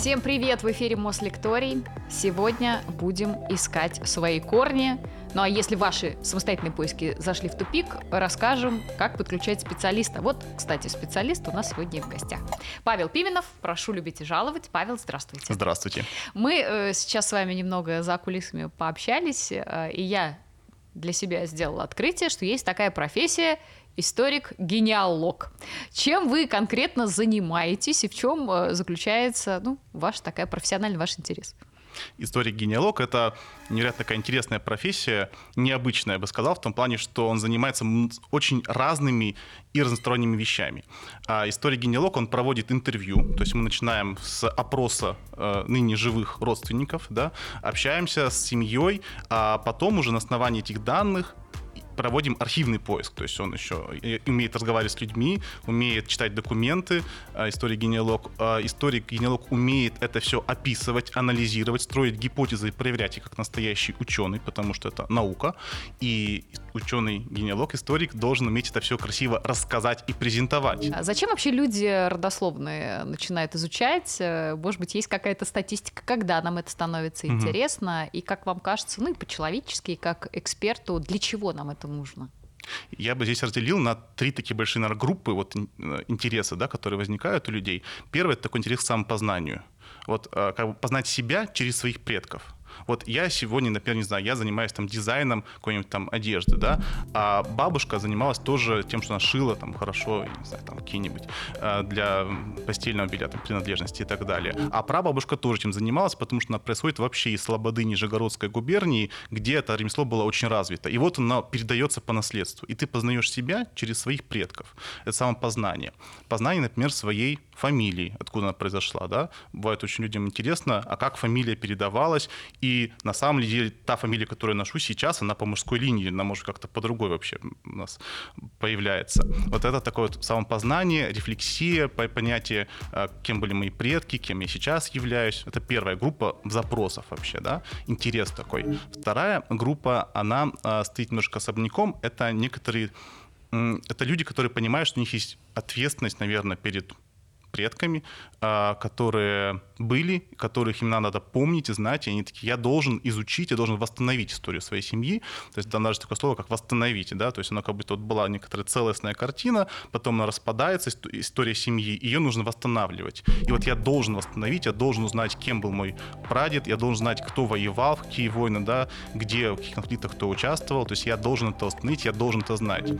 Всем привет! В эфире Мослекторий. Сегодня будем искать свои корни. Ну а если ваши самостоятельные поиски зашли в тупик, расскажем, как подключать специалиста. Вот, кстати, специалист у нас сегодня в гостях. Павел Пименов, прошу любить и жаловать. Павел, здравствуйте. Здравствуйте. Мы э, сейчас с вами немного за кулисами пообщались, э, и я для себя сделала открытие, что есть такая профессия историк-генеалог. Чем вы конкретно занимаетесь и в чем э, заключается ну, ваш такая профессиональный ваш интерес? Историк-генеалог — это невероятно такая интересная профессия, необычная, я бы сказал, в том плане, что он занимается очень разными и разносторонними вещами. А историк-генеалог, он проводит интервью, то есть мы начинаем с опроса э, ныне живых родственников, да, общаемся с семьей, а потом уже на основании этих данных проводим архивный поиск, то есть он еще умеет разговаривать с людьми, умеет читать документы, а, историк-генеалог. А, историк-генеалог умеет это все описывать, анализировать, строить гипотезы и проверять их как настоящий ученый, потому что это наука. И ученый-генеалог, историк должен уметь это все красиво рассказать и презентовать. А зачем вообще люди родословные начинают изучать? Э, может быть, есть какая-то статистика, когда нам это становится интересно? Угу. И как вам кажется, ну и по-человечески, и как эксперту, для чего нам это нужно? Я бы здесь разделил на три такие большие наверное, группы вот, э, интереса, да, которые возникают у людей. Первый — это такой интерес к самопознанию. Вот э, как бы познать себя через своих предков. Вот я сегодня, например, не знаю, я занимаюсь там дизайном какой-нибудь там одежды, да, а бабушка занималась тоже тем, что она шила там хорошо, не знаю, там какие-нибудь э, для постельного белья, там, принадлежности и так далее. А прабабушка тоже этим занималась, потому что она происходит вообще из Слободы Нижегородской губернии, где это ремесло было очень развито. И вот оно передается по наследству. И ты познаешь себя через своих предков. Это самопознание. Познание, например, своей фамилии, откуда она произошла, да. Бывает очень людям интересно, а как фамилия передавалась, и на самом деле та фамилия, которую я ношу сейчас, она по мужской линии, она может как-то по другой вообще у нас появляется. Вот это такое вот самопознание, рефлексия, понятие, а, кем были мои предки, кем я сейчас являюсь. Это первая группа запросов вообще, да, интерес такой. Вторая группа, она а, стоит немножко особняком, это некоторые это люди, которые понимают, что у них есть ответственность, наверное, перед предками, которые были, которых именно надо помнить и знать, и они такие, я должен изучить, я должен восстановить историю своей семьи, то есть там даже такое слово, как восстановить, да, то есть она как будто вот была некоторая целостная картина, потом она распадается, история семьи, ее нужно восстанавливать. И вот я должен восстановить, я должен узнать, кем был мой прадед, я должен знать, кто воевал, в какие войны, да, где, в каких конфликтах кто участвовал, то есть я должен это восстановить, я должен это знать.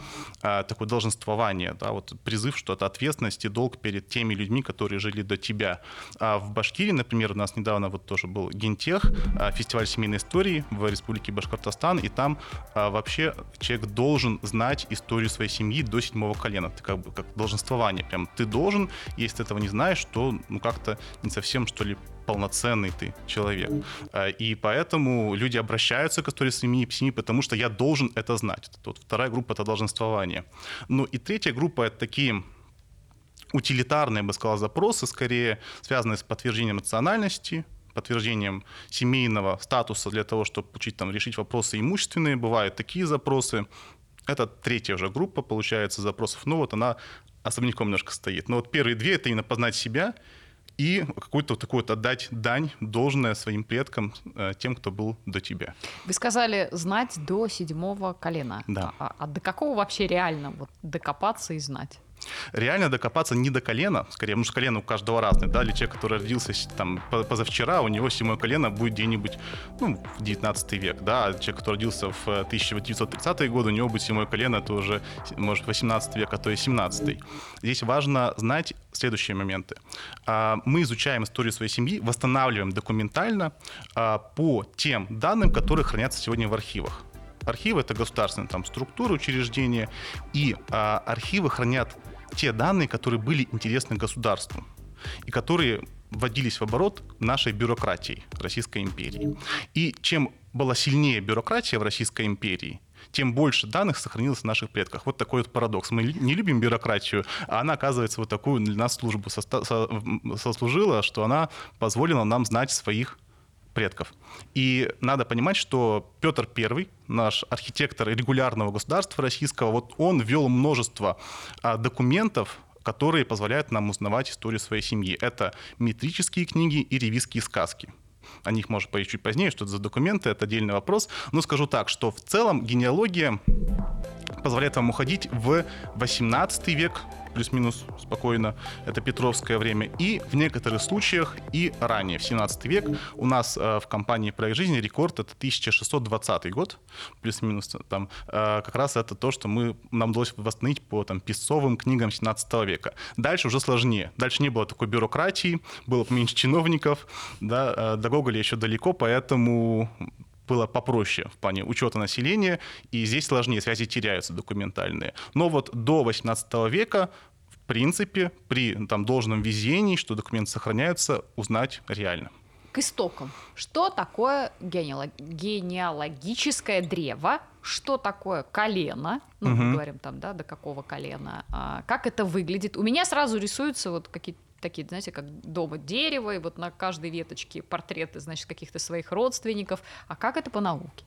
А, такое долженствование, да, вот призыв, что это ответственность и долг перед теми людьми, которые жили до тебя. А в Башкирии, например, у нас недавно вот тоже был Гентех, а, фестиваль семейной истории в Республике Башкортостан, и там а, вообще человек должен знать историю своей семьи до седьмого колена. Ты как бы как долженствование. Прям ты должен, если ты этого не знаешь, то ну как-то не совсем что ли полноценный ты человек. А, и поэтому люди обращаются к истории семьи, семьи, потому что я должен это знать. Это вот вторая группа — это долженствование. Ну и третья группа — это такие утилитарные, я бы сказал, запросы, скорее связанные с подтверждением национальности, подтверждением семейного статуса для того, чтобы получить, там, решить вопросы имущественные. Бывают такие запросы. Это третья уже группа, получается, запросов. Ну вот она особняком немножко стоит. Но вот первые две — это именно познать себя и какую-то вот такую вот отдать дань, должное своим предкам, э, тем, кто был до тебя. Вы сказали знать до седьмого колена. Да. А, а до какого вообще реально вот докопаться и знать? Реально докопаться не до колена, скорее, потому что колено у каждого разное, да, или человек, который родился там позавчера, у него седьмое колено будет где-нибудь, ну, в 19 век, да, а человек, который родился в 1930-е годы, у него будет седьмое колено, это уже, может, 18 век, а то и 17 Здесь важно знать следующие моменты. А, мы изучаем историю своей семьи, восстанавливаем документально а, по тем данным, которые хранятся сегодня в архивах. Архивы — это государственные там, структуры, учреждения, и а, архивы хранят те данные, которые были интересны государству и которые вводились в оборот нашей бюрократией Российской империи. И чем была сильнее бюрократия в Российской империи, тем больше данных сохранилось в наших предках. Вот такой вот парадокс. Мы не любим бюрократию, а она, оказывается, вот такую для нас службу сослужила, что она позволила нам знать своих предков. И надо понимать, что Петр I, наш архитектор регулярного государства российского, вот он ввел множество а, документов которые позволяют нам узнавать историю своей семьи. Это метрические книги и ревизские сказки. О них можно поговорить чуть позднее, что это за документы, это отдельный вопрос. Но скажу так, что в целом генеалогия позволяет вам уходить в 18 век, плюс-минус спокойно, это Петровское время, и в некоторых случаях и ранее, в 17 век. У нас э, в компании «Проект жизни» рекорд — это 1620 год, плюс-минус там. Э, как раз это то, что мы, нам удалось восстановить по там, писцовым книгам 17 века. Дальше уже сложнее. Дальше не было такой бюрократии, было меньше чиновников, да, э, до Гоголя еще далеко, поэтому было попроще в плане учета населения, и здесь сложнее, связи теряются документальные. Но вот до 18 века в принципе, при там, должном везении, что документы сохраняются, узнать реально. К истокам. Что такое генеалог... генеалогическое древо? Что такое колено? Ну, угу. мы говорим там, да, до какого колена. А, как это выглядит? У меня сразу рисуются вот какие-то такие, знаете, как дома дерево, и вот на каждой веточке портреты, значит, каких-то своих родственников. А как это по науке?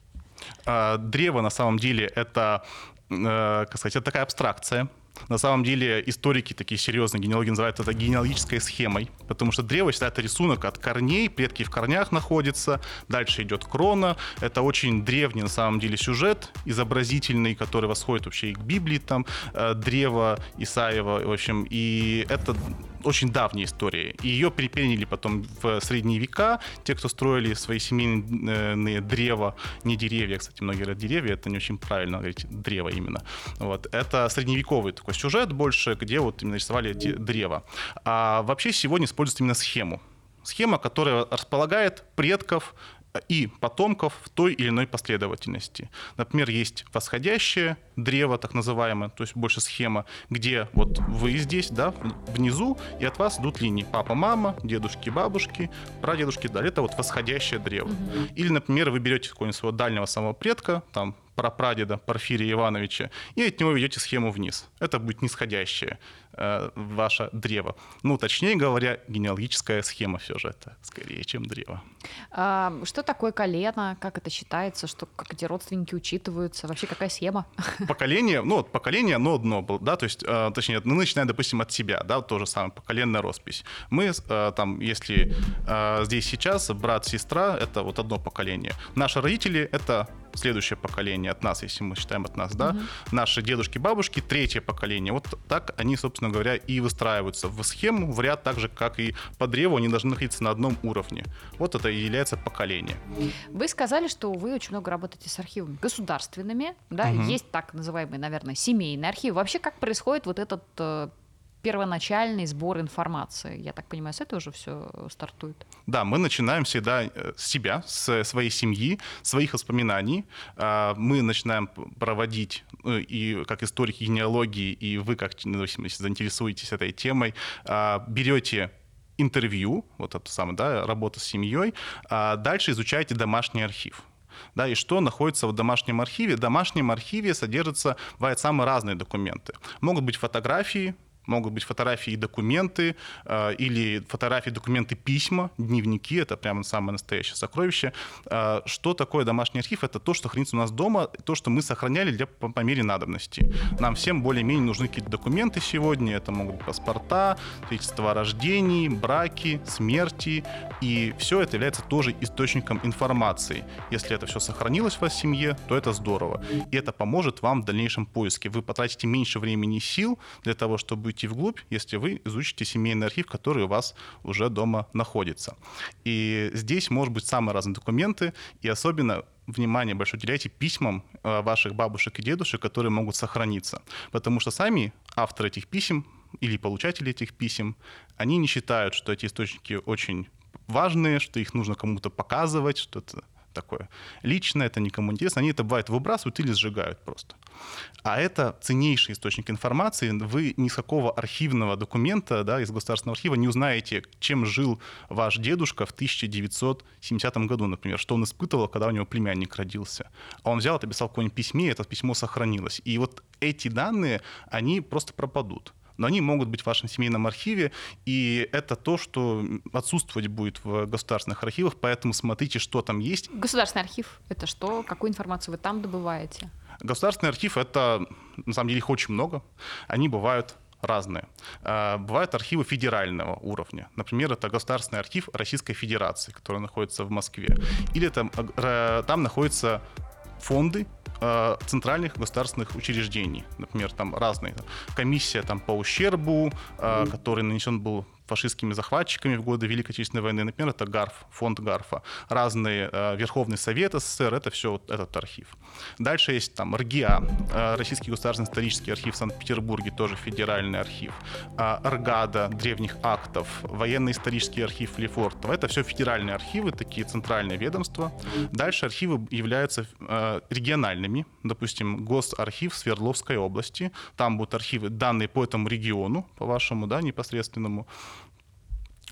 А, древо на самом деле это, э, как сказать, это такая абстракция. На самом деле историки такие серьезные, генеалоги называют это генеалогической схемой, потому что древо это рисунок от корней, предки в корнях находятся, дальше идет крона. Это очень древний на самом деле сюжет, изобразительный, который восходит вообще и к Библии, там, э, древо Исаева, в общем, и это очень давняя история. И ее переняли потом в средние века. Те, кто строили свои семейные древа, не деревья, кстати, многие говорят деревья, это не очень правильно говорить, древо именно. Вот. Это средневековый такой сюжет больше, где вот именно рисовали древо. А вообще сегодня используется именно схему. Схема, которая располагает предков и потомков в той или иной последовательности. Например, есть восходящее древо, так называемое, то есть больше схема, где вот вы здесь, да, внизу, и от вас идут линии папа, мама, дедушки, бабушки, прадедушки, далее это вот восходящее древо. Угу. Или, например, вы берете какого-нибудь своего дальнего самого предка, там прапрадеда Порфирия Ивановича, и от него ведете схему вниз. Это будет нисходящее э, ваше древо. Ну, точнее говоря, генеалогическая схема все же это скорее, чем древо. А, что такое колено? Как это считается? Что, как эти родственники учитываются? Вообще какая схема? Поколение, ну, вот поколение одно одно было, да, то есть, э, точнее, ну, начиная, допустим, от себя, да, вот то же самое, поколенная роспись. Мы, э, там, если э, здесь сейчас брат, сестра, это вот одно поколение. Наши родители — это следующее поколение от нас, если мы считаем от нас, да, угу. наши дедушки, бабушки, третье поколение. Вот так они, собственно говоря, и выстраиваются в схему, в ряд, так же, как и по древу, они должны находиться на одном уровне. Вот это и является поколение. Вы сказали, что вы очень много работаете с архивами государственными, да, угу. есть так называемый, наверное, семейный архив. Вообще, как происходит вот этот э, первоначальный сбор информации. Я так понимаю, с этого уже все стартует. Да, мы начинаем всегда э, с себя, с своей семьи, своих воспоминаний. А, мы начинаем проводить, ну, и как историки генеалогии, и вы, как ну, если заинтересуетесь этой темой, а, берете интервью, вот это самое, да, работа с семьей, а дальше изучаете домашний архив да, и что находится в домашнем архиве. В домашнем архиве содержатся, бывают самые разные документы. Могут быть фотографии, Могут быть фотографии и документы, э, или фотографии, документы, письма, дневники, это прямо самое настоящее сокровище. Э, что такое домашний архив? Это то, что хранится у нас дома, то, что мы сохраняли для, по, по мере надобности. Нам всем более-менее нужны какие-то документы сегодня, это могут быть паспорта, свидетельства о рождении, браки, смерти, и все это является тоже источником информации. Если это все сохранилось в вас в семье, то это здорово. И это поможет вам в дальнейшем поиске. Вы потратите меньше времени и сил для того, чтобы уйти вглубь, если вы изучите семейный архив, который у вас уже дома находится. И здесь, может быть, самые разные документы, и особенно внимание большое уделяйте письмам э, ваших бабушек и дедушек, которые могут сохраниться. Потому что сами авторы этих писем или получатели этих писем, они не считают, что эти источники очень важные, что их нужно кому-то показывать, что это такое личное, это никому не интересно. Они это бывает выбрасывают или сжигают просто. А это ценнейший источник информации. Вы ни с какого архивного документа да, из государственного архива не узнаете, чем жил ваш дедушка в 1970 году, например, что он испытывал, когда у него племянник родился. А он взял, написал в какое-нибудь письме, и это письмо сохранилось. И вот эти данные, они просто пропадут но они могут быть в вашем семейном архиве, и это то, что отсутствовать будет в государственных архивах, поэтому смотрите, что там есть. Государственный архив — это что? Какую информацию вы там добываете? Государственный архив — это, на самом деле, их очень много. Они бывают разные. А, бывают архивы федерального уровня. Например, это Государственный архив Российской Федерации, который находится в Москве. Или там, э, там находятся фонды э, центральных государственных учреждений. Например, там разные. Комиссия там, по ущербу, э, который нанесен был фашистскими захватчиками в годы Великой Отечественной войны. Например, это ГАРФ, фонд ГАРФа. Разные э, Верховный Совет СССР, это все вот этот архив. Дальше есть там РГИА, э, Российский государственный исторический архив в Санкт-Петербурге, тоже федеральный архив. Э, РГАДа, древних актов, военно-исторический архив Лефортово. Это все федеральные архивы, такие центральные ведомства. Дальше архивы являются э, региональными. Допустим, Госархив Свердловской области. Там будут архивы, данные по этому региону, по вашему, да, непосредственному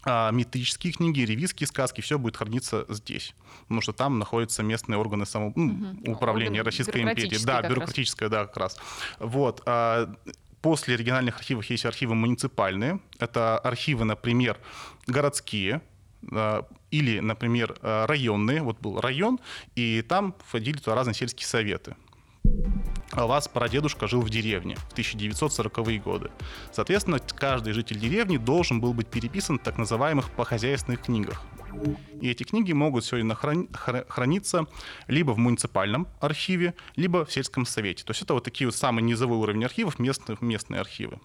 а метрические книги, ревизские сказки, все будет храниться здесь. Потому что там находятся местные органы само... ну, управления Российской империи. Да, бюрократическое, да, как раз. Вот. А после региональных архивов есть архивы муниципальные. Это архивы, например, городские, а, или, например, районные. Вот был район, и там входили туда разные сельские советы а у вас прадедушка жил в деревне в 1940-е годы. Соответственно, каждый житель деревни должен был быть переписан в так называемых похозяйственных книгах. И эти книги могут сегодня храни- храниться либо в муниципальном архиве, либо в сельском совете. То есть это вот такие вот самые низовой уровень архивов, местные, местные архивы.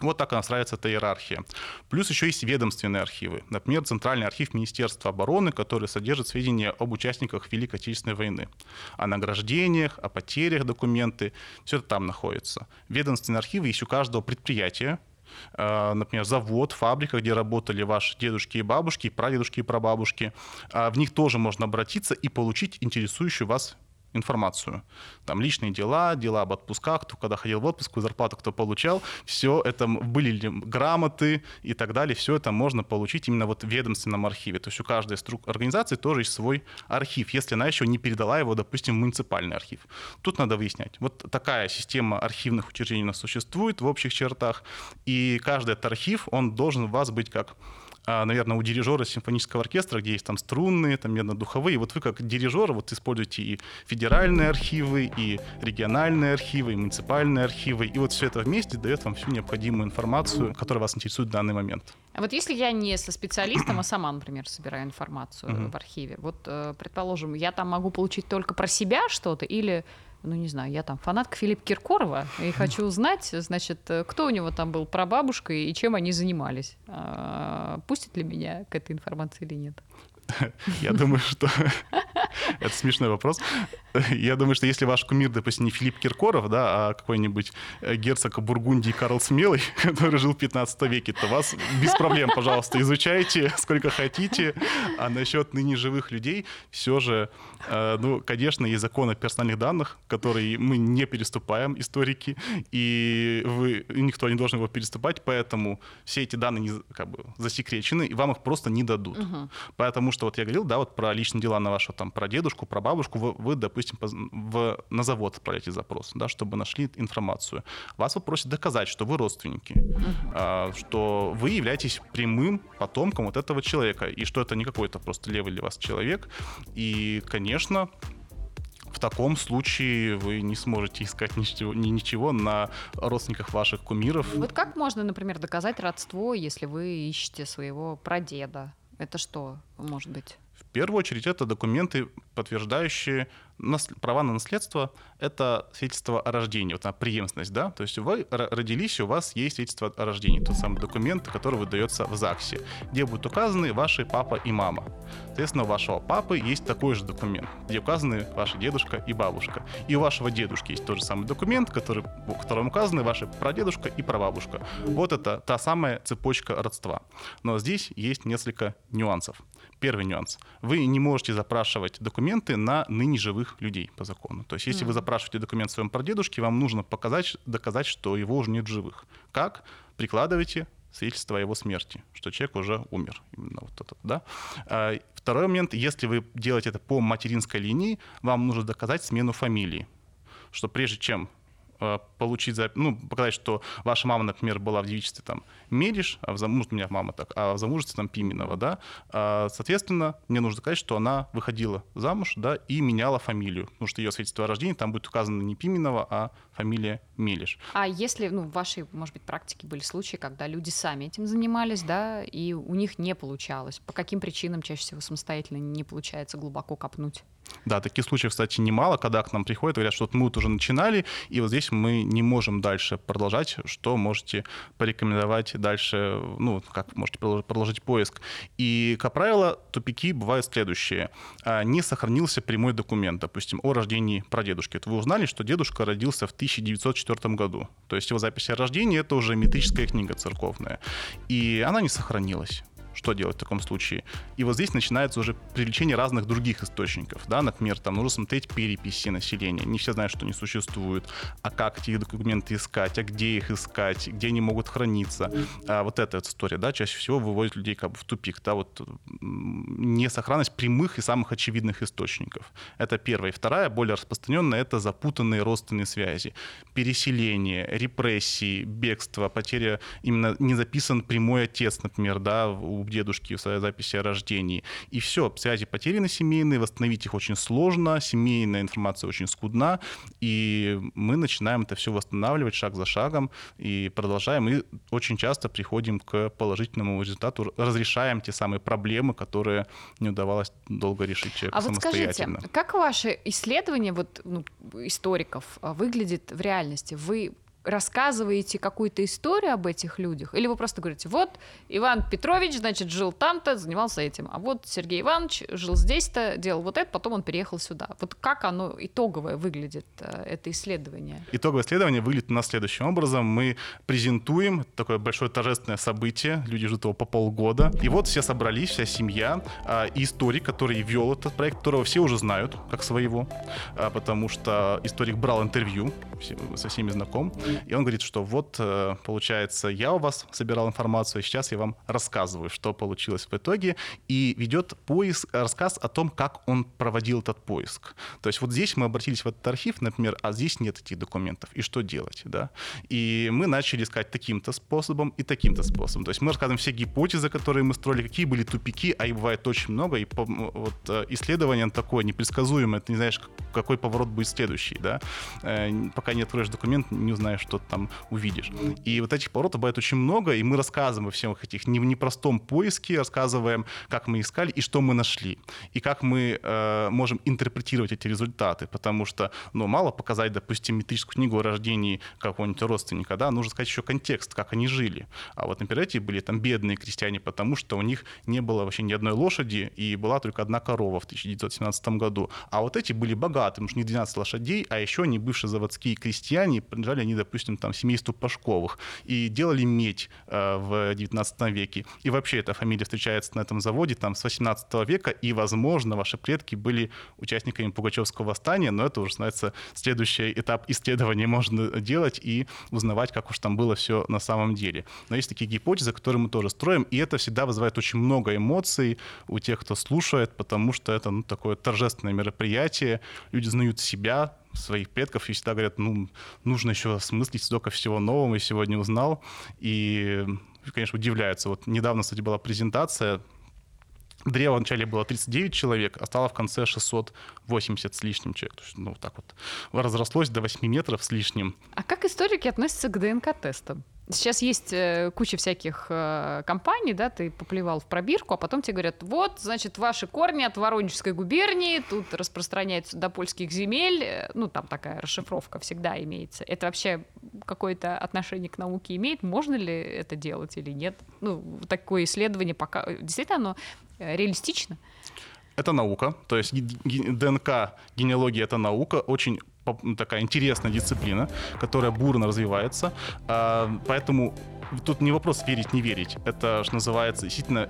Вот так у нас нравится эта иерархия. Плюс еще есть ведомственные архивы. Например, Центральный архив Министерства обороны, который содержит сведения об участниках Великой Отечественной войны. О награждениях, о потерях документы. Все это там находится. Ведомственные архивы есть у каждого предприятия, э, например, завод, фабрика, где работали ваши дедушки и бабушки, прадедушки и прабабушки. А в них тоже можно обратиться и получить интересующую вас информацию. Там личные дела, дела об отпусках, кто когда ходил в отпуск, зарплату кто получал, все это были ли грамоты и так далее, все это можно получить именно вот в ведомственном архиве. То есть у каждой струк... организации тоже есть свой архив, если она еще не передала его, допустим, в муниципальный архив. Тут надо выяснять. Вот такая система архивных учреждений у нас существует в общих чертах, и каждый этот архив, он должен у вас быть как наверное, у дирижера симфонического оркестра, где есть там струнные, там медно-духовые. Вот вы как дирижер вот используете и федеральные архивы, и региональные архивы, и муниципальные архивы. И вот все это вместе дает вам всю необходимую информацию, которая вас интересует в данный момент. А вот если я не со специалистом, а сама, например, собираю информацию в архиве, вот, э, предположим, я там могу получить только про себя что-то или ну не знаю, я там фанатка Филиппа Киркорова и хочу узнать, значит, кто у него там был прабабушкой и чем они занимались. А, пустит ли меня к этой информации или нет? Я думаю, что это смешной вопрос. Я думаю, что если ваш кумир, допустим, не Филипп Киркоров, да, а какой-нибудь э, герцог Бургундии Карл Смелый, который жил в 15 веке, то вас без проблем, пожалуйста, изучайте сколько хотите. А насчет ныне живых людей все же, э, ну, конечно, есть закон о персональных данных, который мы не переступаем, историки, и вы, никто не должен его переступать, поэтому все эти данные не, как бы засекречены, и вам их просто не дадут. Угу. Потому что вот я говорил, да, вот про личные дела на вашего там, про дедушку, про бабушку, вы, вы допустим, в, на завод отправляете запрос, да, чтобы нашли информацию. Вас попросят доказать, что вы родственники, uh-huh. что вы являетесь прямым потомком вот этого человека, и что это не какой-то просто левый для вас человек. И, конечно, в таком случае вы не сможете искать ничего, ничего на родственниках ваших кумиров. Вот как можно, например, доказать родство, если вы ищете своего прадеда? Это что может быть? В первую очередь это документы, подтверждающие права на наследство — это свидетельство о рождении, вот преемственность, да, то есть вы родились, у вас есть свидетельство о рождении, тот самый документ, который выдается в ЗАГСе, где будут указаны ваши папа и мама. Соответственно, у вашего папы есть такой же документ, где указаны ваши дедушка и бабушка. И у вашего дедушки есть тот же самый документ, который, в котором указаны ваши прадедушка и прабабушка. Вот это та самая цепочка родства. Но здесь есть несколько нюансов. Первый нюанс. Вы не можете запрашивать документы на ныне живых людей по закону. То есть если mm-hmm. вы запрашиваете документ своему прадедушке, вам нужно показать, доказать, что его уже нет живых. Как? Прикладывайте свидетельство о его смерти, что человек уже умер. Именно вот этот, да? А, второй момент, если вы делаете это по материнской линии, вам нужно доказать смену фамилии, что прежде чем э, получить, ну, показать, что ваша мама, например, была в девичестве там Мелиш, а в замужестве, у меня мама так, а в замужестве там Пименова, да, а, соответственно, мне нужно сказать, что она выходила замуж, да, и меняла фамилию, потому что ее свидетельство о рождении там будет указано не Пименова, а фамилия Мелиш. А если, ну, в вашей, может быть, практике были случаи, когда люди сами этим занимались, да, и у них не получалось? По каким причинам чаще всего самостоятельно не получается глубоко копнуть? Да, таких случаев, кстати, немало, когда к нам приходят, говорят, что вот мы вот уже начинали, и вот здесь мы не можем дальше продолжать. Что можете порекомендовать дальше, ну, как можете продолжить поиск? И, как правило, тупики бывают следующие. А, не сохранился прямой документ, допустим, о рождении прадедушки. Вы узнали, что дедушка родился в 1904 году. То есть его запись о рождении — это уже метрическая книга церковная. И она не сохранилась что делать в таком случае? И вот здесь начинается уже привлечение разных других источников. Да? Например, там нужно смотреть переписи населения. Не все знают, что они существуют. А как эти документы искать, а где их искать, где они могут храниться. А вот эта вот история, да, чаще всего выводит людей как бы в тупик. Да? Вот несохранность прямых и самых очевидных источников. Это первое. И вторая, более распространенная, это запутанные родственные связи. Переселение, репрессии, бегство, потеря, именно не записан прямой отец, например, да, у дедушки в своей записи о рождении. И все, связи потеряны семейные, восстановить их очень сложно, семейная информация очень скудна, и мы начинаем это все восстанавливать шаг за шагом и продолжаем, и очень часто приходим к положительному результату, разрешаем те самые проблемы, которые не удавалось долго решить человеку а вот самостоятельно. Скажите, как ваше исследование вот, ну, историков а, выглядит в реальности? Вы рассказываете какую-то историю об этих людях? Или вы просто говорите, вот Иван Петрович, значит, жил там-то, занимался этим, а вот Сергей Иванович жил здесь-то, делал вот это, потом он переехал сюда. Вот как оно итоговое выглядит, э, это исследование? Итоговое исследование выглядит у нас следующим образом. Мы презентуем такое большое торжественное событие, люди ждут его по полгода, и вот все собрались, вся семья, а, и историк, который вел этот проект, которого все уже знают как своего, а, потому что историк брал интервью, со всеми знаком, и он говорит, что вот, э, получается, я у вас собирал информацию, сейчас я вам рассказываю, что получилось в итоге, и ведет поиск, рассказ о том, как он проводил этот поиск. То есть вот здесь мы обратились в этот архив, например, а здесь нет этих документов, и что делать, да? И мы начали искать таким-то способом и таким-то способом. То есть мы рассказываем все гипотезы, которые мы строили, какие были тупики, а их бывает очень много, и вот э, исследование такое непредсказуемое, ты не знаешь, какой поворот будет следующий, да? Э, пока не откроешь документ, не узнаешь, что там увидишь. И вот этих поворотов бывает очень много, и мы рассказываем о всех этих непростом поиске, рассказываем, как мы искали и что мы нашли, и как мы э, можем интерпретировать эти результаты, потому что, ну, мало показать, допустим, метрическую книгу о рождении какого-нибудь родственника, да, нужно сказать еще контекст, как они жили. А вот, например, эти были там бедные крестьяне, потому что у них не было вообще ни одной лошади, и была только одна корова в 1917 году. А вот эти были богаты, потому что не 12 лошадей, а еще они бывшие заводские крестьяне, принадлежали они, допустим, там, семейству Пашковых, и делали медь э, в 19 веке. И вообще эта фамилия встречается на этом заводе там с 18 века, и, возможно, ваши предки были участниками Пугачевского восстания, но это уже становится следующий этап исследования можно делать и узнавать, как уж там было все на самом деле. Но есть такие гипотезы, которые мы тоже строим, и это всегда вызывает очень много эмоций у тех, кто слушает, потому что это ну, такое торжественное мероприятие, люди знают себя, своих предков и всегда говорят, ну, нужно еще осмыслить столько всего нового, я сегодня узнал. И, конечно, удивляются. Вот недавно, кстати, была презентация, Древо вначале было 39 человек, а стало в конце 680 с лишним человек. То есть, ну, так вот разрослось до 8 метров с лишним. А как историки относятся к ДНК-тестам? Сейчас есть э, куча всяких э, компаний, да, ты поплевал в пробирку, а потом тебе говорят, вот, значит, ваши корни от Воронежской губернии, тут распространяются до польских земель, э, ну, там такая расшифровка всегда имеется. Это вообще какое-то отношение к науке имеет? Можно ли это делать или нет? Ну, такое исследование пока... Действительно, оно реалистично? Это наука, то есть ДНК, генеалогия — это наука, очень такая интересная дисциплина, которая бурно развивается. А, поэтому тут не вопрос верить, не верить. Это, что называется, действительно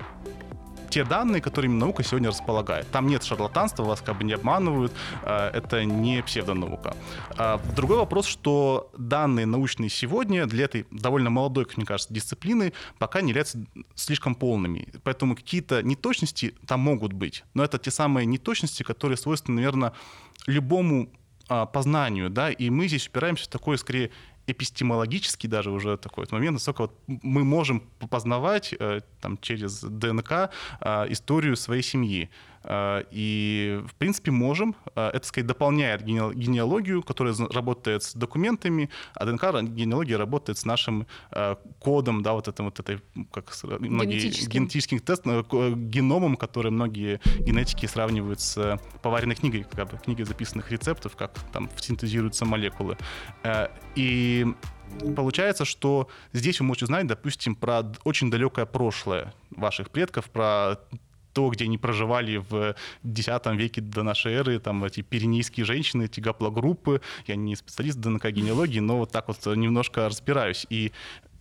те данные, которыми наука сегодня располагает. Там нет шарлатанства, вас как бы не обманывают, а, это не псевдонаука. А, другой вопрос, что данные научные сегодня для этой довольно молодой, как мне кажется, дисциплины пока не являются слишком полными. Поэтому какие-то неточности там могут быть. Но это те самые неточности, которые свойственны, наверное, любому а, познанию, да, и мы здесь упираемся в такой, скорее, эпистемологический даже уже такой вот момент, насколько вот мы можем познавать э, там, через ДНК э, историю своей семьи. Э, и, в принципе, можем. Э, это, скорее, дополняет генеалогию, которая работает с документами, а ДНК генеалогия работает с нашим э, кодом, да, вот, это, вот этой, как многие генетических тестов, геномом, который многие генетики сравнивают с поваренной книгой, как бы, книгой записанных рецептов, как там синтезируются молекулы. И Получается, что здесь вы можете знать, допустим, про очень далекое прошлое ваших предков, про то, где они проживали в X веке до нашей эры, там эти пиренейские женщины, эти гаплогруппы. Я не специалист ДНК генеалогии, но вот так вот немножко разбираюсь. И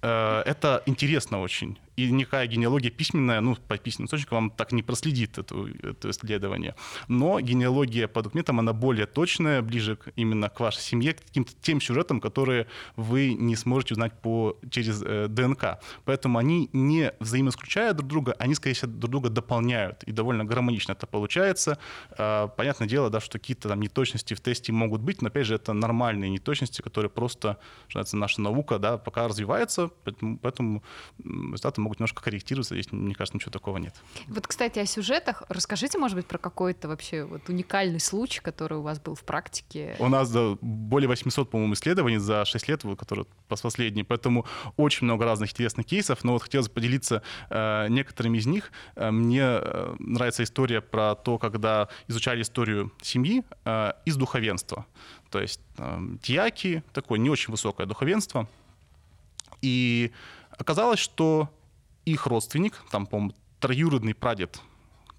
э, это интересно очень и никакая генеалогия письменная, ну, по письменным источникам вам так не проследит это, это исследование. Но генеалогия по документам, она более точная, ближе к, именно к вашей семье, к каким-то тем сюжетам, которые вы не сможете узнать по, через э, ДНК. Поэтому они не взаимоисключают друг друга, они, скорее всего, друг друга дополняют. И довольно гармонично это получается. Э, понятное дело, да, что какие-то там неточности в тесте могут быть, но, опять же, это нормальные неточности, которые просто, что называется, наша наука, да, пока развивается, поэтому, поэтому результаты могут немножко корректироваться. Здесь, мне кажется, ничего такого нет. Вот, кстати, о сюжетах. Расскажите, может быть, про какой-то вообще вот уникальный случай, который у вас был в практике. У нас да, более 800, по-моему, исследований за 6 лет, которые последние. Поэтому очень много разных интересных кейсов. Но вот хотелось поделиться э, некоторыми из них. Э, мне э, нравится история про то, когда изучали историю семьи э, из духовенства. То есть э, тьяки, такое не очень высокое духовенство. И Оказалось, что их родственник, там, по-моему, троюродный прадед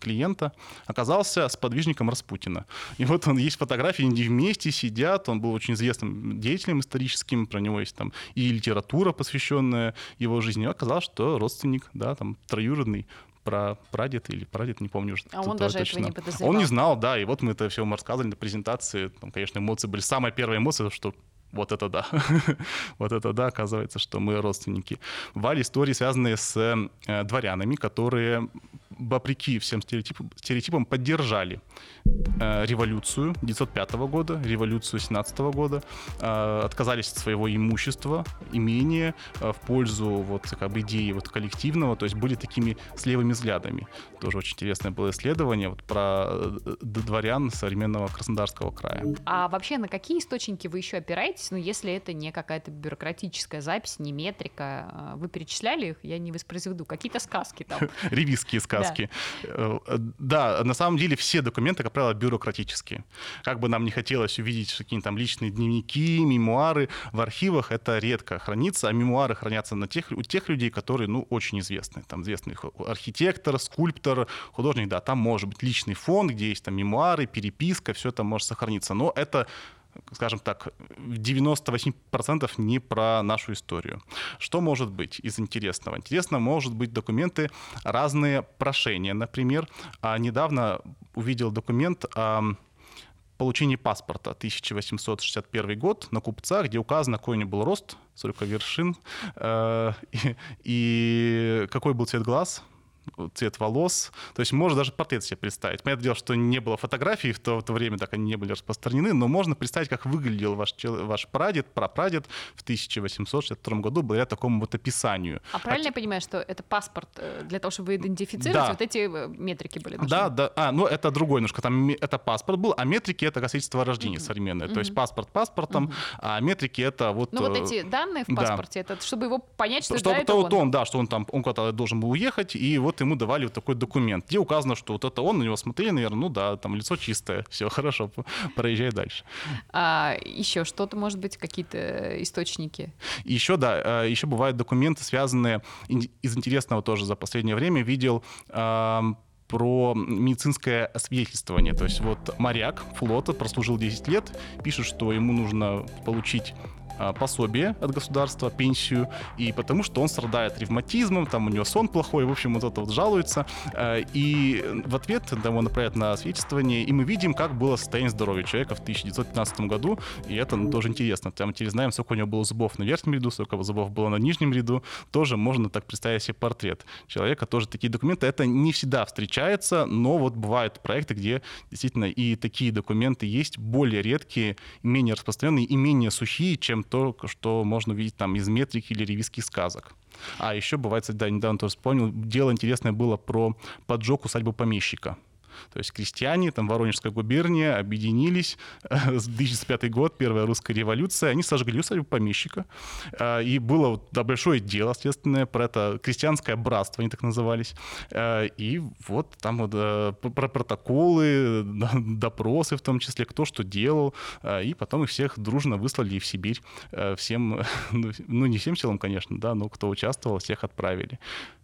клиента оказался сподвижником Распутина. И вот он есть фотографии, они вместе сидят, он был очень известным деятелем историческим, про него есть там и литература, посвященная его жизни. И оказалось, что родственник, да, там, троюродный про прадед или прадед, не помню уже. А он даже точно. этого не подозревал. Он не знал, да, и вот мы это все ему рассказывали на презентации. Там, конечно, эмоции были. Самая первая эмоция, что вот это да. вот это да, оказывается, что мы родственники. Бывали истории, связанные с э, дворянами, которые вопреки всем стереотипам, стереотипам поддержали э, революцию 1905 года, революцию 17 года, э, отказались от своего имущества, имения э, в пользу вот как бы идеи вот коллективного, то есть были такими с левыми взглядами. Тоже очень интересное было исследование вот про э, дворян современного Краснодарского края. А вообще на какие источники вы еще опираетесь, ну если это не какая-то бюрократическая запись, не метрика, э, вы перечисляли их, я не воспроизведу, какие-то сказки там. Ревизские сказки. Да. Э, да, на самом деле все документы, как правило, бюрократические. Как бы нам не хотелось увидеть какие-то там личные дневники, мемуары в архивах, это редко хранится, а мемуары хранятся на тех, у тех людей, которые, ну, очень известны. Там известный архитектор, скульптор, художник, да, там может быть личный фонд, где есть там мемуары, переписка, все это может сохраниться. Но это скажем так, 98% не про нашу историю. Что может быть из интересного? Интересно может быть документы, разные прошения, например. А недавно увидел документ о получении паспорта 1861 год на купца, где указано, какой у был рост, сколько вершин, э, и, и какой был цвет глаз, цвет волос. То есть можно даже портрет себе представить. Понятное дело, что не было фотографий в то, в то время, так они не были распространены, но можно представить, как выглядел ваш, ваш прадед, прапрадед в 1862 году благодаря такому вот описанию. А правильно а, я понимаю, что это паспорт э, для того, чтобы идентифицировать, да. вот эти э, метрики были нужны? Да, да. А, ну это другой немножко. Там это паспорт был, а метрики это свидетельство о рождении mm-hmm. современное. Mm-hmm. То есть паспорт паспортом, mm-hmm. а метрики это вот... Ну вот э, эти данные в паспорте, да. это чтобы его понять, что, что да, это он. он. Да, что он там, он куда-то должен был уехать, и вот ему давали вот такой документ, где указано, что вот это он, на него смотрели, наверное, ну да, там лицо чистое, все хорошо, проезжай дальше. А еще что-то, может быть, какие-то источники? Еще, да, а, еще бывают документы, связанные из интересного тоже за последнее время видел про медицинское освидетельствование. То есть вот моряк флота прослужил 10 лет, пишет, что ему нужно получить а, пособие от государства, пенсию, и потому что он страдает ревматизмом, там у него сон плохой, в общем, вот это вот жалуется. А, и в ответ его направляют на свидетельствование, и мы видим, как было состояние здоровья человека в 1915 году, и это ну, тоже интересно. Там теперь знаем, сколько у него было зубов на верхнем ряду, сколько зубов было на нижнем ряду. Тоже можно так представить себе портрет человека. Тоже такие документы. Это не всегда встречается, но вот бывают проекты, где действительно и такие документы есть, более редкие, менее распространенные и менее сухие, чем то, что можно увидеть там из метрики или ревизских сказок. А еще бывает, да, недавно тоже вспомнил, дело интересное было про поджог усадьбы помещика. То есть крестьяне, там Воронежская губерния объединились, 2005 год, первая русская революция, они сожгли усадьбу помещика. А, и было вот, да, большое дело, следственное, про это крестьянское братство, они так назывались. А, и вот там вот э, про протоколы, допросы в том числе, кто что делал. А, и потом их всех дружно выслали в Сибирь. Всем, ну, ну не всем силам, конечно, да, но кто участвовал, всех отправили.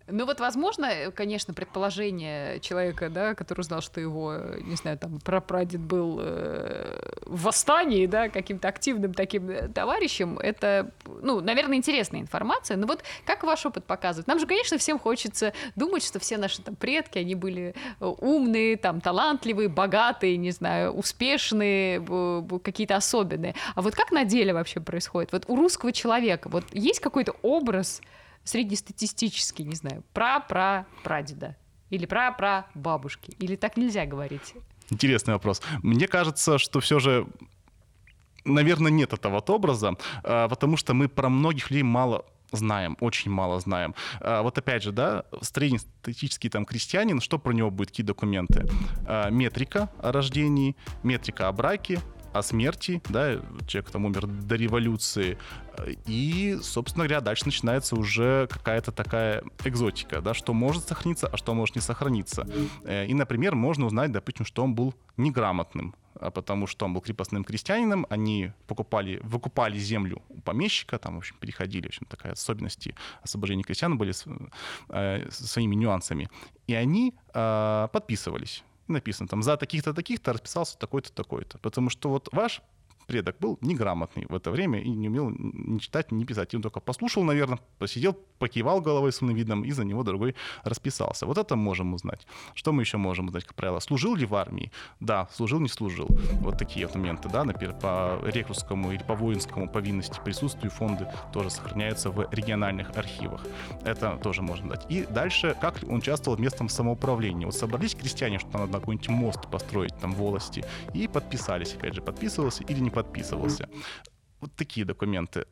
Ну вот, возможно, э, конечно, предположение человека, да, который узнал, что его, не знаю, там, прапрадед был э, в восстании, да, каким-то активным таким э, товарищем, это, ну, наверное, интересная информация. Но вот как ваш опыт показывает? Нам же, конечно, всем хочется думать, что все наши там предки, они были э, умные, там, талантливые, богатые, не знаю, успешные, какие-то особенные. А вот как на деле вообще происходит? Вот у русского человека вот есть какой-то образ, среднестатистический, не знаю, пра-пра-прадеда или пра-пра-бабушки? Или так нельзя говорить? Интересный вопрос. Мне кажется, что все же наверное, нет этого вот образа, а, потому что мы про многих людей мало знаем, очень мало знаем. А, вот опять же, да, среднестатистический там крестьянин, что про него будет, какие документы? А, метрика о рождении, метрика о браке, о смерти, да, человек там умер до революции, и, собственно говоря, дальше начинается уже какая-то такая экзотика, да, что может сохраниться, а что может не сохраниться. Э, и, например, можно узнать, допустим, что он был неграмотным, а потому что он был крепостным крестьянином, они покупали, выкупали землю у помещика, там, в общем, переходили, в общем, такая особенности освобождения крестьян были с, э, своими нюансами. И они э, подписывались написано там за таких-то таких-то расписался такой-то такой-то. Потому что вот ваш предок был неграмотный в это время и не умел ни читать, ни писать. И он только послушал, наверное, посидел, покивал головой с умным видом, и за него другой расписался. Вот это можем узнать. Что мы еще можем узнать, как правило? Служил ли в армии? Да, служил, не служил. Вот такие вот моменты, да, например, по рекрутскому или по воинскому повинности присутствию фонды тоже сохраняются в региональных архивах. Это тоже можно дать. И дальше, как он участвовал в местном самоуправлении. Вот собрались крестьяне, что надо какой-нибудь мост построить там в волости, и подписались, опять же, подписывался или не подписывался. Вот такие документы.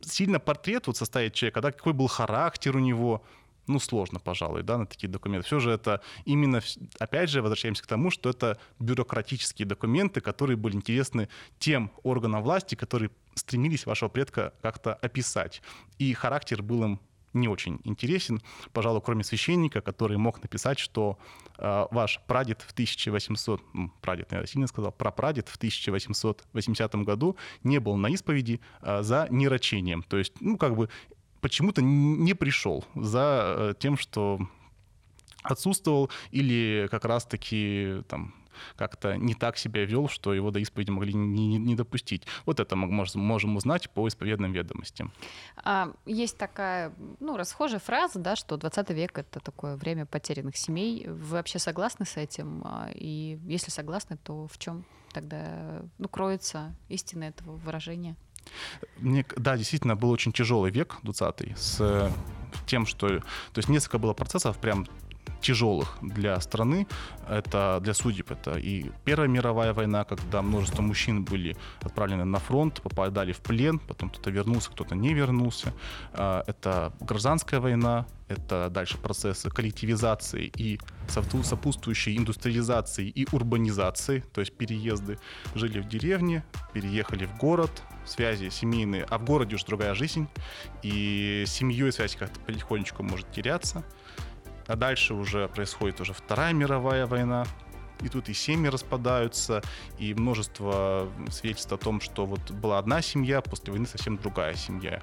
Сильно портрет вот составить человека, да, какой был характер у него, ну, сложно, пожалуй, да, на такие документы. Все же это именно, опять же, возвращаемся к тому, что это бюрократические документы, которые были интересны тем органам власти, которые стремились вашего предка как-то описать. И характер был им не очень интересен, пожалуй, кроме священника, который мог написать, что э, ваш прадед в 1800, ну, прадед, я сильно сказал, прапрадед в 1880 году не был на исповеди э, за нерочением. То есть, ну, как бы почему-то не пришел за э, тем, что отсутствовал или как раз-таки там как-то не так себя вел, что его до исповеди могли не, не допустить. Вот это мы можем узнать по исповедным ведомостям. А, есть такая, ну, расхожая фраза, да, что 20 век — это такое время потерянных семей. Вы вообще согласны с этим? А, и если согласны, то в чем тогда ну, кроется истина этого выражения? Мне, да, действительно, был очень тяжелый век, 20-й, с тем, что... То есть несколько было процессов прям тяжелых для страны, это для судеб, это и Первая мировая война, когда множество мужчин были отправлены на фронт, попадали в плен, потом кто-то вернулся, кто-то не вернулся. А, это гражданская война, это дальше процессы коллективизации и сопутствующей индустриализации и урбанизации, то есть переезды. Жили в деревне, переехали в город, связи семейные, а в городе уж другая жизнь, и семьей связь как-то потихонечку может теряться. А дальше уже происходит уже Вторая мировая война, и тут и семьи распадаются, и множество свидетельств о том, что вот была одна семья, после войны совсем другая семья.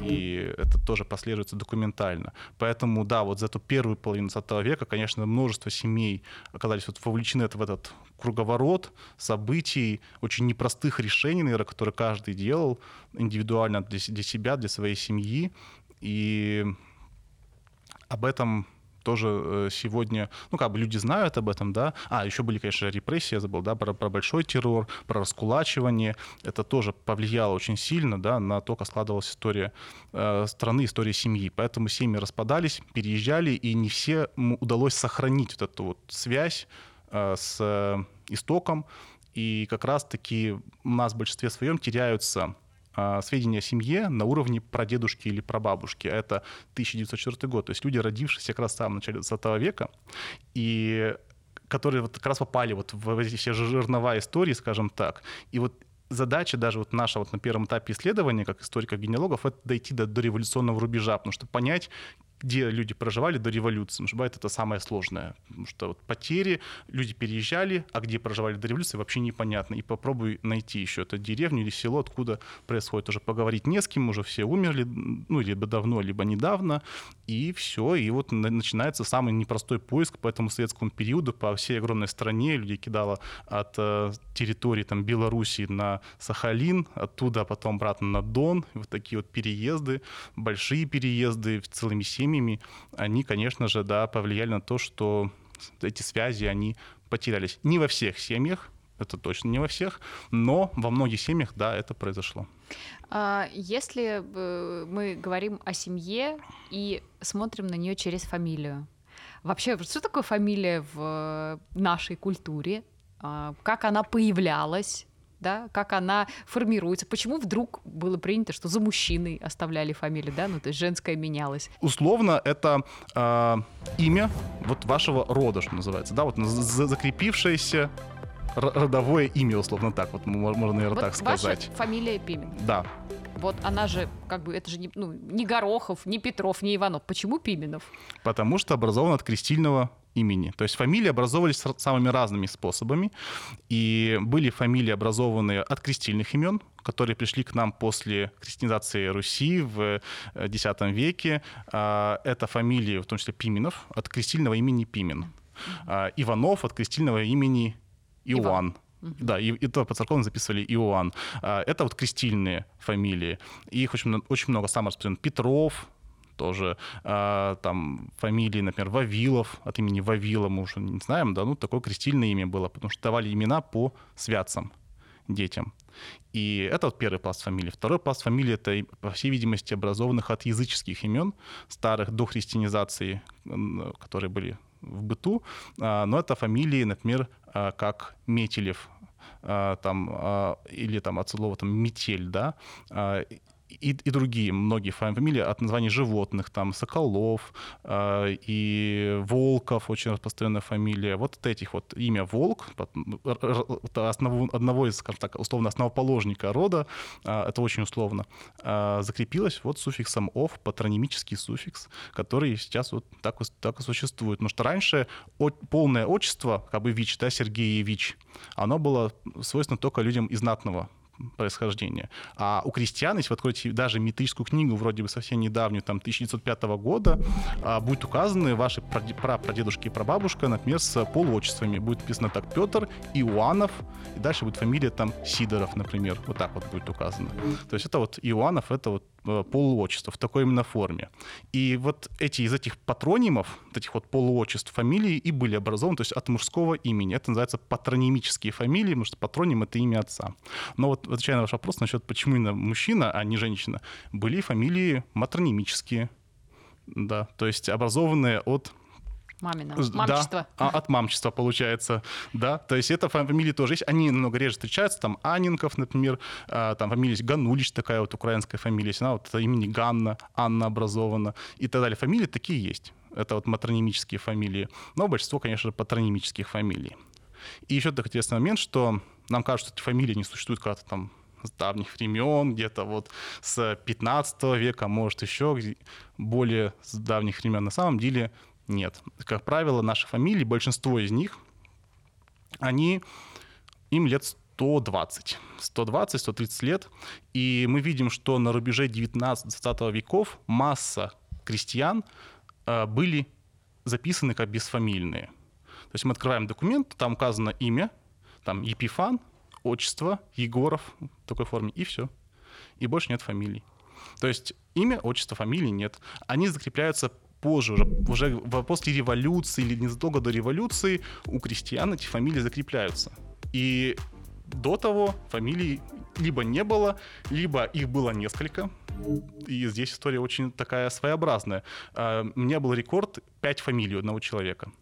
и это тоже прослеживается документально. Поэтому, да, вот за эту первую половину 20 века, конечно, множество семей оказались вот вовлечены в этот круговорот событий, очень непростых решений, наверное, которые каждый делал индивидуально для, для себя, для своей семьи. И об этом тоже э, сегодня, ну, как бы люди знают об этом, да. А, еще были, конечно, репрессии, я забыл, да, про, про большой террор, про раскулачивание. Это тоже повлияло очень сильно, да, на то, как складывалась история э, страны, история семьи. Поэтому семьи распадались, переезжали, и не все удалось сохранить вот эту вот связь э, с истоком. И как раз-таки у нас в большинстве своем теряются сведения о семье на уровне прадедушки или прабабушки. Это 1904 год. То есть люди, родившиеся как раз в самом начале 20 века, и которые вот как раз попали вот в эти все жернова истории, скажем так. И вот задача даже вот наша вот на первом этапе исследования, как историков-генеалогов, это дойти до, до революционного рубежа, потому что понять, где люди проживали до революции. Потому что бывает это самое сложное. Потому что вот потери, люди переезжали, а где проживали до революции, вообще непонятно. И попробуй найти еще это деревню или село, откуда происходит. Уже поговорить не с кем, уже все умерли, ну, либо давно, либо недавно. И все. И вот начинается самый непростой поиск по этому советскому периоду по всей огромной стране. Людей кидало от э, территории там, Белоруссии на Сахалин, оттуда потом обратно на Дон. И вот такие вот переезды, большие переезды целыми семьями семьями, они, конечно же, да, повлияли на то, что эти связи, они потерялись. Не во всех семьях, это точно не во всех, но во многих семьях, да, это произошло. А, если мы говорим о семье и смотрим на нее через фамилию, вообще, что такое фамилия в нашей культуре? А, как она появлялась? Да, как она формируется, почему вдруг было принято, что за мужчиной оставляли фамилию, да, ну то есть женская менялась. Условно это э, имя вот вашего рода, что называется, да, вот закрепившееся родовое имя, условно так, вот можно, наверное, вот так сказать. Ваша фамилия Пимен. Да. Вот она же, как бы, это же не, ну, не Горохов, не Петров, не Иванов. Почему Пименов? Потому что образован от крестильного имени. То есть фамилии образовывались самыми разными способами. И были фамилии, образованные от крестильных имен, которые пришли к нам после крестинизации Руси в X э, веке. А, это фамилии, в том числе Пименов, от крестильного имени Пимен. А, Иванов от крестильного имени Иоанн. Иван. Да, и это по церковным записывали Иоанн. А, это вот крестильные фамилии. их очень, очень много, самых распространен Петров, тоже э, там фамилии, например, Вавилов, от имени Вавила мы уже не знаем, да, ну такое крестильное имя было, потому что давали имена по святцам детям. И это вот первый пласт фамилий. Второй пласт фамилий — это, по всей видимости, образованных от языческих имен, старых до христианизации, которые были в быту. А, но это фамилии, например, а, как Метелев, там, или там от слова там метель, да, и, и другие многие фамилии от названий животных, там Соколов э, и Волков, очень распространенная фамилия. Вот от этих вот имя Волк, основу, одного из, скажем так, условно основоположника рода, э, это очень условно, э, закрепилось вот суффиксом «ов», патронимический суффикс, который сейчас вот так, так и существует. Потому что раньше от, полное отчество, как бы ВИЧ, да, Сергеевич, оно было свойственно только людям из знатного происхождения. А у крестьян, если вы откроете даже метрическую книгу, вроде бы совсем недавнюю, там, 1905 года, а, будет указаны ваши прапрадедушки и прабабушка, например, с полуотчествами. Будет написано так Петр, Иоаннов, и дальше будет фамилия там Сидоров, например. Вот так вот будет указано. То есть это вот Иоаннов, это вот Э, полуотчества в такой именно форме. И вот эти из этих патронимов, этих вот полуотчеств фамилии и были образованы, то есть от мужского имени. Это называется патронимические фамилии, потому что патроним — это имя отца. Но вот отвечая на ваш вопрос насчет, почему именно мужчина, а не женщина, были фамилии матронимические, да, то есть образованные от Мамина. Мамчество. Да, от мамчества получается, да. То есть это фамилии тоже есть. Они намного реже встречаются. Там Анинков, например, а, там фамилия есть Ганулич, такая вот украинская фамилия. Она вот это имени Ганна, Анна образована и так далее. Фамилии такие есть. Это вот матронимические фамилии. Но большинство, конечно же, патронимических фамилий. И еще такой интересный момент, что нам кажется, что эти фамилии не существуют когда-то там с давних времен, где-то вот с 15 века, может еще более с давних времен. На самом деле нет. Как правило, наши фамилии, большинство из них, они, им лет 120, 120-130 лет. И мы видим, что на рубеже 19-20 веков масса крестьян э, были записаны как бесфамильные. То есть мы открываем документ, там указано имя, там Епифан, отчество, Егоров в такой форме, и все. И больше нет фамилий. То есть имя, отчество, фамилии нет. Они закрепляются позже, уже, уже после революции или незадолго до революции у крестьян эти фамилии закрепляются. И до того фамилий либо не было, либо их было несколько. И здесь история очень такая своеобразная. А, у меня был рекорд 5 фамилий одного человека.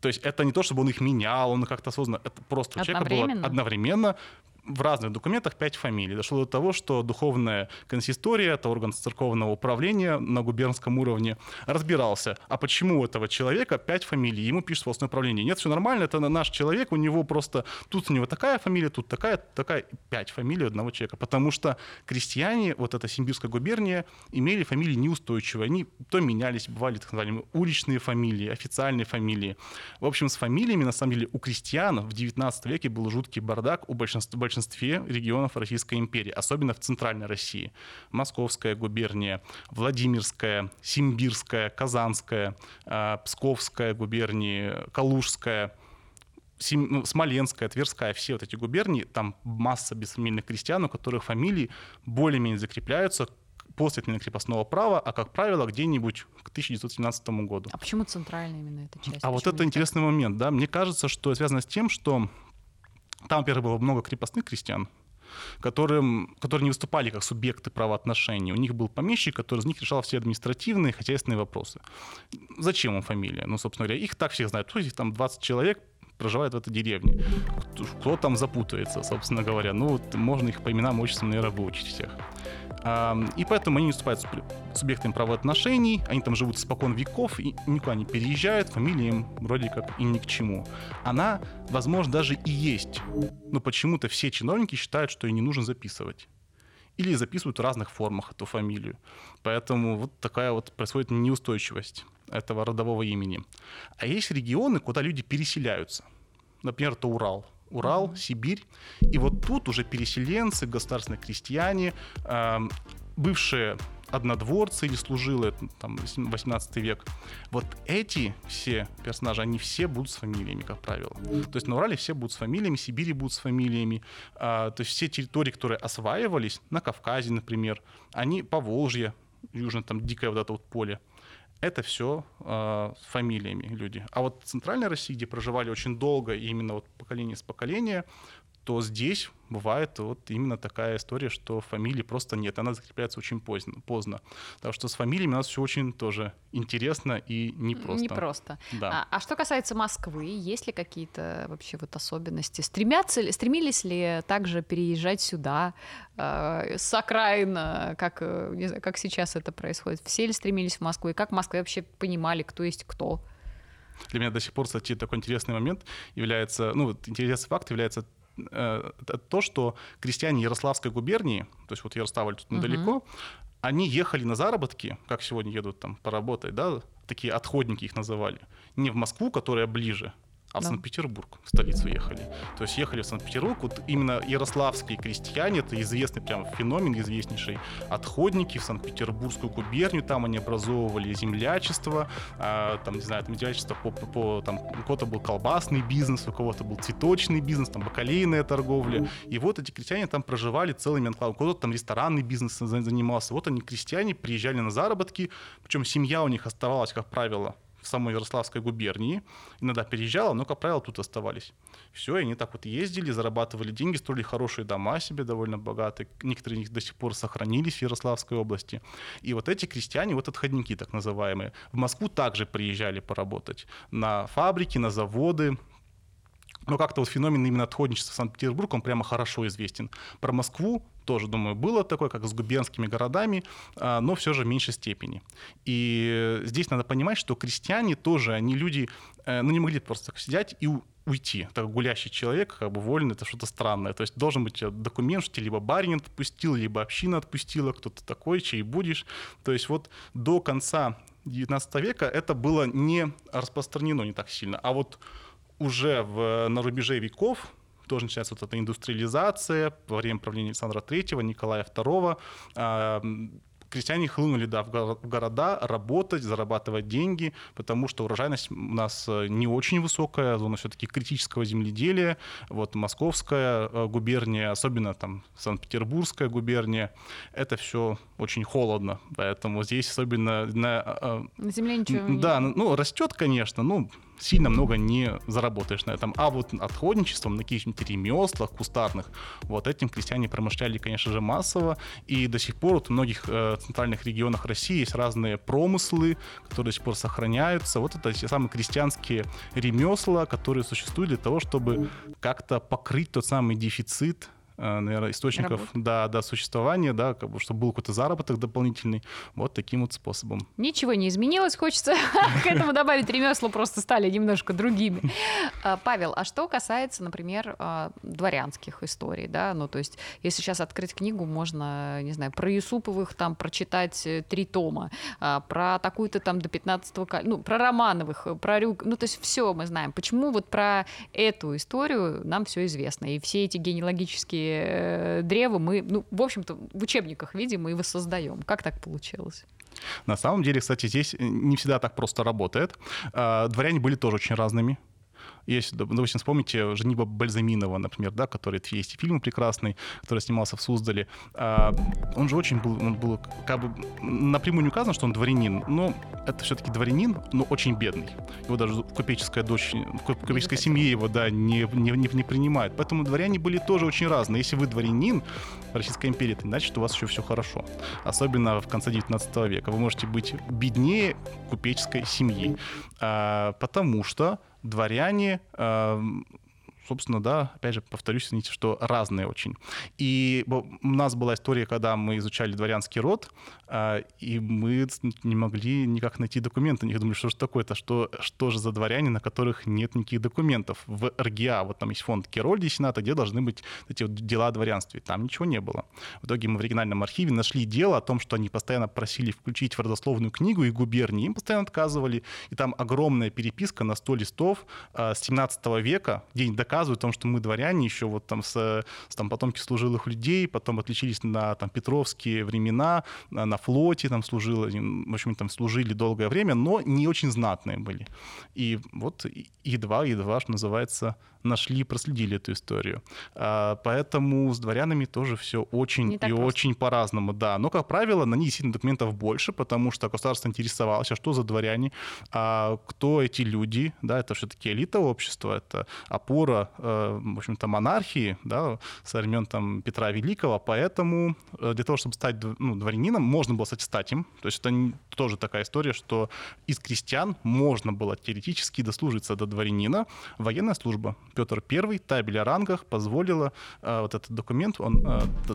То есть это не то, чтобы он их менял, он как-то осознанно, это просто у человека было одновременно в разных документах пять фамилий. Дошло до того, что духовная консистория, это орган церковного управления на губернском уровне, разбирался, а почему у этого человека пять фамилий, ему пишет волосное управление. Нет, все нормально, это наш человек, у него просто тут у него такая фамилия, тут такая, такая, пять фамилий одного человека. Потому что крестьяне, вот эта Симбирская губерния, имели фамилии неустойчивые. Они то менялись, бывали так называемые уличные фамилии, официальные фамилии. В общем, с фамилиями, на самом деле, у крестьян в 19 веке был жуткий бардак у большинства большинстве регионов Российской империи, особенно в центральной России. Московская губерния, Владимирская, Симбирская, Казанская, а, Псковская губернии, Калужская, ну, Смоленская, Тверская, все вот эти губернии, там масса бесфамильных крестьян, у которых фамилии более-менее закрепляются после отмены крепостного права, а, как правило, где-нибудь к 1917 году. А почему центральная именно эта часть? А почему вот это интересный так? момент, да. Мне кажется, что связано с тем, что там, во-первых, было много крепостных крестьян, которым, которые не выступали как субъекты правоотношений. У них был помещик, который из них решал все административные, хозяйственные вопросы. Зачем им фамилия? Ну, собственно говоря, их так все знают. То есть там 20 человек проживает в этой деревне. Кто, там запутается, собственно говоря. Ну, вот можно их по именам, отчествам, наверное, выучить всех. И поэтому они не выступают субъектами правоотношений, они там живут спокон веков и никуда не переезжают, фамилия им вроде как и ни к чему. Она, возможно, даже и есть, но почему-то все чиновники считают, что ее не нужно записывать или записывают в разных формах эту фамилию. Поэтому вот такая вот происходит неустойчивость этого родового имени. А есть регионы, куда люди переселяются. Например, это Урал. Урал. Сибирь. И вот тут уже переселенцы, государственные крестьяне, э, бывшие однодворцы или служилые, там, 18 век. Вот эти все персонажи, они все будут с фамилиями, как правило. То есть на Урале все будут с фамилиями, Сибири будут с фамилиями. А, то есть все территории, которые осваивались, на Кавказе, например, они по Волжье, южно там дикое вот это вот поле, это все э, а, с фамилиями люди. А вот в Центральной России, где проживали очень долго, и именно вот поколение с поколения, то здесь бывает вот именно такая история, что фамилии просто нет, она закрепляется очень поздно. поздно. Так что с фамилиями у нас все очень тоже интересно и непросто. Непросто. Да. А, а что касается Москвы, есть ли какие-то вообще вот особенности? Стремятся ли, стремились ли также переезжать сюда э, с окраин, как, не знаю, как сейчас это происходит? Все ли стремились в Москву? И как в Москве вообще понимали, кто есть кто? Для меня до сих пор, кстати, такой интересный момент является, ну, вот интересный факт является то, что крестьяне Ярославской губернии, то есть вот Ярославль тут недалеко, угу. они ехали на заработки, как сегодня едут там поработать, да, такие отходники их называли, не в Москву, которая ближе, а в да. Санкт-Петербург, в столицу ехали. То есть ехали в Санкт-Петербург, вот именно ярославские крестьяне, это известный прям феномен, известнейший, отходники в Санкт-Петербургскую губернию, там они образовывали землячество, а, там, не знаю, там землячество по, по, по там, у кого-то был колбасный бизнес, у кого-то был цветочный бизнес, там, бакалейная торговля, и вот эти крестьяне там проживали целыми анклавами, у кого-то там ресторанный бизнес занимался, вот они, крестьяне, приезжали на заработки, причем семья у них оставалась, как правило, в самой Ярославской губернии. Иногда переезжала, но, как правило, тут оставались. Все, и они так вот ездили, зарабатывали деньги, строили хорошие дома себе, довольно богатые. Некоторые из них до сих пор сохранились в Ярославской области. И вот эти крестьяне, вот отходники так называемые, в Москву также приезжали поработать. На фабрики, на заводы, но как-то вот феномен именно отходничества Санкт-Петербург, он прямо хорошо известен. Про Москву тоже, думаю, было такое, как с губернскими городами, а, но все же в меньшей степени. И здесь надо понимать, что крестьяне тоже, они люди, э, ну, не могли просто так сидеть и уйти. Так гулящий человек, как бы вольный, это что-то странное. То есть должен быть документ, что либо барин отпустил, либо община отпустила, кто-то такой, чей будешь. То есть вот до конца 19 века это было не распространено не так сильно. А вот уже в, на рубеже веков, тоже начинается вот эта индустриализация во время правления Александра III, Николая II, крестьяне хлынули да, в города работать, зарабатывать деньги, потому что урожайность у нас э, не очень высокая, зона все-таки критического земледелия. Вот Московская э, губерния, особенно там Санкт-Петербургская губерния, это все очень холодно, поэтому здесь особенно на, э, на земле ничего да, ну растет, конечно, ну сильно много не заработаешь на этом. А вот отходничеством, на каких-нибудь ремеслах кустарных, вот этим крестьяне промышляли, конечно же, массово. И до сих пор вот в многих э, центральных регионах России есть разные промыслы, которые до сих пор сохраняются. Вот это те самые крестьянские ремесла, которые существуют для того, чтобы как-то покрыть тот самый дефицит наверное, источников да, да, существования, да, как бы, чтобы был какой-то заработок дополнительный, вот таким вот способом. Ничего не изменилось, хочется к этому добавить ремесла, просто стали немножко другими. А, Павел, а что касается, например, а, дворянских историй, да, ну, то есть, если сейчас открыть книгу, можно, не знаю, про Юсуповых там прочитать э, три тома, а, про такую-то там до 15-го, ну, про Романовых, про Рюк, ну, то есть, все мы знаем. Почему вот про эту историю нам все известно, и все эти генеалогические э, древа мы, ну, в общем-то, в учебниках видим и воссоздаем. Как так получилось? На самом деле, кстати, здесь не всегда так просто работает. А, дворяне были тоже очень разными. Есть, допустим, вспомните Жениба Бальзаминова, например, да, который есть фильм прекрасный, который снимался в Суздале. А, он же очень был, он был как бы напрямую не указано, что он дворянин, но это все-таки дворянин, но очень бедный. Его даже купеческая дочь, купеческая семья его, да, не, не, не, не принимает. Поэтому дворяне были тоже очень разные. Если вы дворянин Российской империи, это значит, что у вас еще все хорошо. Особенно в конце 19 века. Вы можете быть беднее купеческой семьи. А, потому что дворяне эм, собственно, да, опять же, повторюсь, извините, что разные очень. И у нас была история, когда мы изучали дворянский род, а, и мы не могли никак найти документы. Они думали, что же такое-то, что, что же за дворяне, на которых нет никаких документов. В РГА, вот там есть фонд Керольди Сената, где должны быть эти вот дела о дворянстве. Там ничего не было. В итоге мы в оригинальном архиве нашли дело о том, что они постоянно просили включить в родословную книгу и губернии. Им постоянно отказывали. И там огромная переписка на 100 листов а, с 17 века, где они доказывают о том, что мы дворяне еще вот там с, с там, потомки служилых людей, потом отличились на там, петровские времена, на флоте там служил, в общем, там служили долгое время, но не очень знатные были. И вот едва-едва, что называется, нашли, проследили эту историю. А, поэтому с дворянами тоже все очень и просто. очень по-разному, да. Но, как правило, на них действительно документов больше, потому что государство интересовалось, а что за дворяне, а кто эти люди, да, это все-таки элита общества, это опора, э, в общем-то, монархии, да, со времен там Петра Великого, поэтому э, для того, чтобы стать ну, дворянином, можно было, кстати, стать им. То есть это тоже такая история, что из крестьян можно было теоретически дослужиться до дворянина, военная служба. Петр I, табель о рангах позволила, э, вот этот документ, он,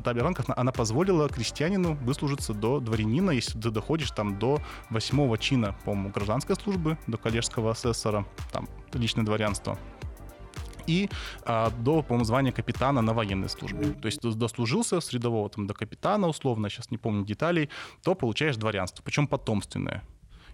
табель о рангах, она позволила крестьянину выслужиться до дворянина, если ты доходишь там до восьмого чина, по-моему, гражданской службы, до коллежского асессора, там, личное дворянство и а, до, по-моему, звания капитана на военной службе. То есть дослужился с рядового там, до капитана, условно, сейчас не помню деталей, то получаешь дворянство, причем потомственное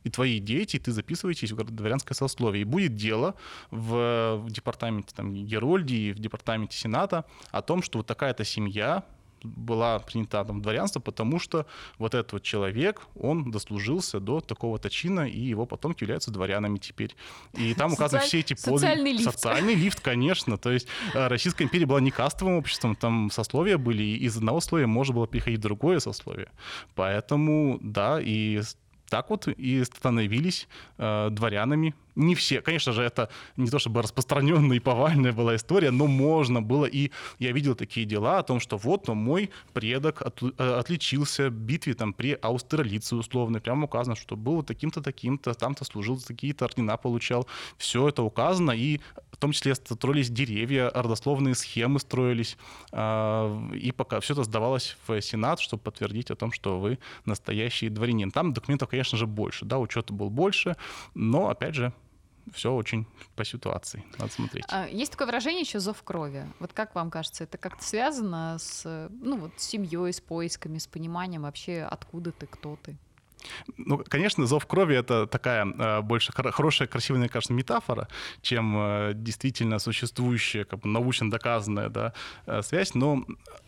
и твои дети, и ты записываетесь в дворянское сословие. И будет дело в, в департаменте там, Герольдии, в департаменте Сената о том, что вот такая-то семья была принята там дворянство, потому что вот этот вот человек, он дослужился до такого-то чина, и его потомки являются дворянами теперь. И там указаны Социаль... все эти подвиги. Социальный лифт. Социальный лифт, конечно. То есть э, Российская империя была не кастовым обществом, там сословия были, и из одного слоя можно было переходить в другое сословие. Поэтому, да, и так вот и становились э, дворянами не все, конечно же, это не то чтобы распространенная и повальная была история, но можно было, и я видел такие дела о том, что вот но мой предок от, э, отличился в битве там при Аустерлице условно, прямо указано, что был таким-то, таким-то, там-то служил, такие-то ордена получал, все это указано, и в том числе строились деревья, родословные схемы строились, а, и пока все это сдавалось в Сенат, чтобы подтвердить о том, что вы настоящий дворянин. Там документов, конечно же, больше, да, учета был больше, но, опять же, все очень по ситуации, надо смотреть. А, есть такое выражение еще зов крови. Вот как вам кажется, это как-то связано с, ну вот, с семьей, с поисками, с пониманием вообще, откуда ты, кто ты? Ну, конечно, зов крови это такая э, больше хорошая, красивая, мне кажется, метафора, чем э, действительно существующая, как бы научно доказанная да, э, связь. Но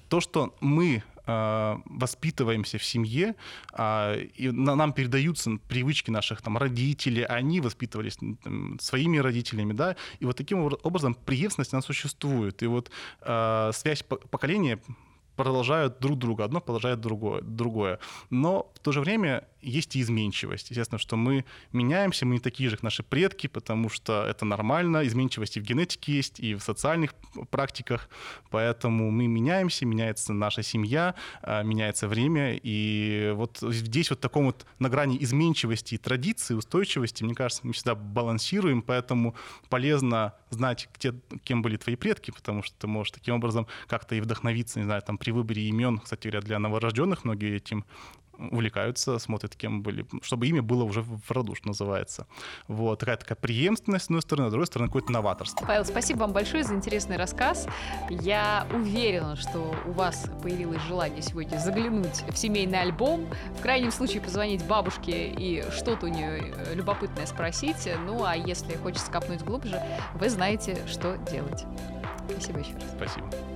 то, что мы воспитываемся в семье, а, и нам передаются привычки наших там родителей, они воспитывались там, своими родителями, да, и вот таким образом преемственность она существует. И вот связь поколения продолжают друг друга, одно продолжает другое, другое. Но в то же время есть и изменчивость. Естественно, что мы меняемся, мы не такие же, как наши предки, потому что это нормально. Изменчивость и в генетике есть, и в социальных практиках. Поэтому мы меняемся, меняется наша семья, а, меняется время. И вот здесь вот таком вот на грани изменчивости и традиции, устойчивости, мне кажется, мы всегда балансируем, поэтому полезно знать, где, кем были твои предки, потому что ты можешь таким образом как-то и вдохновиться, не знаю, там при выборе имен, кстати говоря, для новорожденных многие этим увлекаются, смотрят, кем были, чтобы имя было уже в роду, что называется. Вот, такая такая преемственность, с одной стороны, а с другой стороны, какое-то новаторство. Павел, спасибо вам большое за интересный рассказ. Я уверена, что у вас появилось желание сегодня заглянуть в семейный альбом, в крайнем случае позвонить бабушке и что-то у нее э, любопытное спросить. Ну, а если хочется копнуть глубже, вы знаете, что делать. Спасибо еще раз. Спасибо.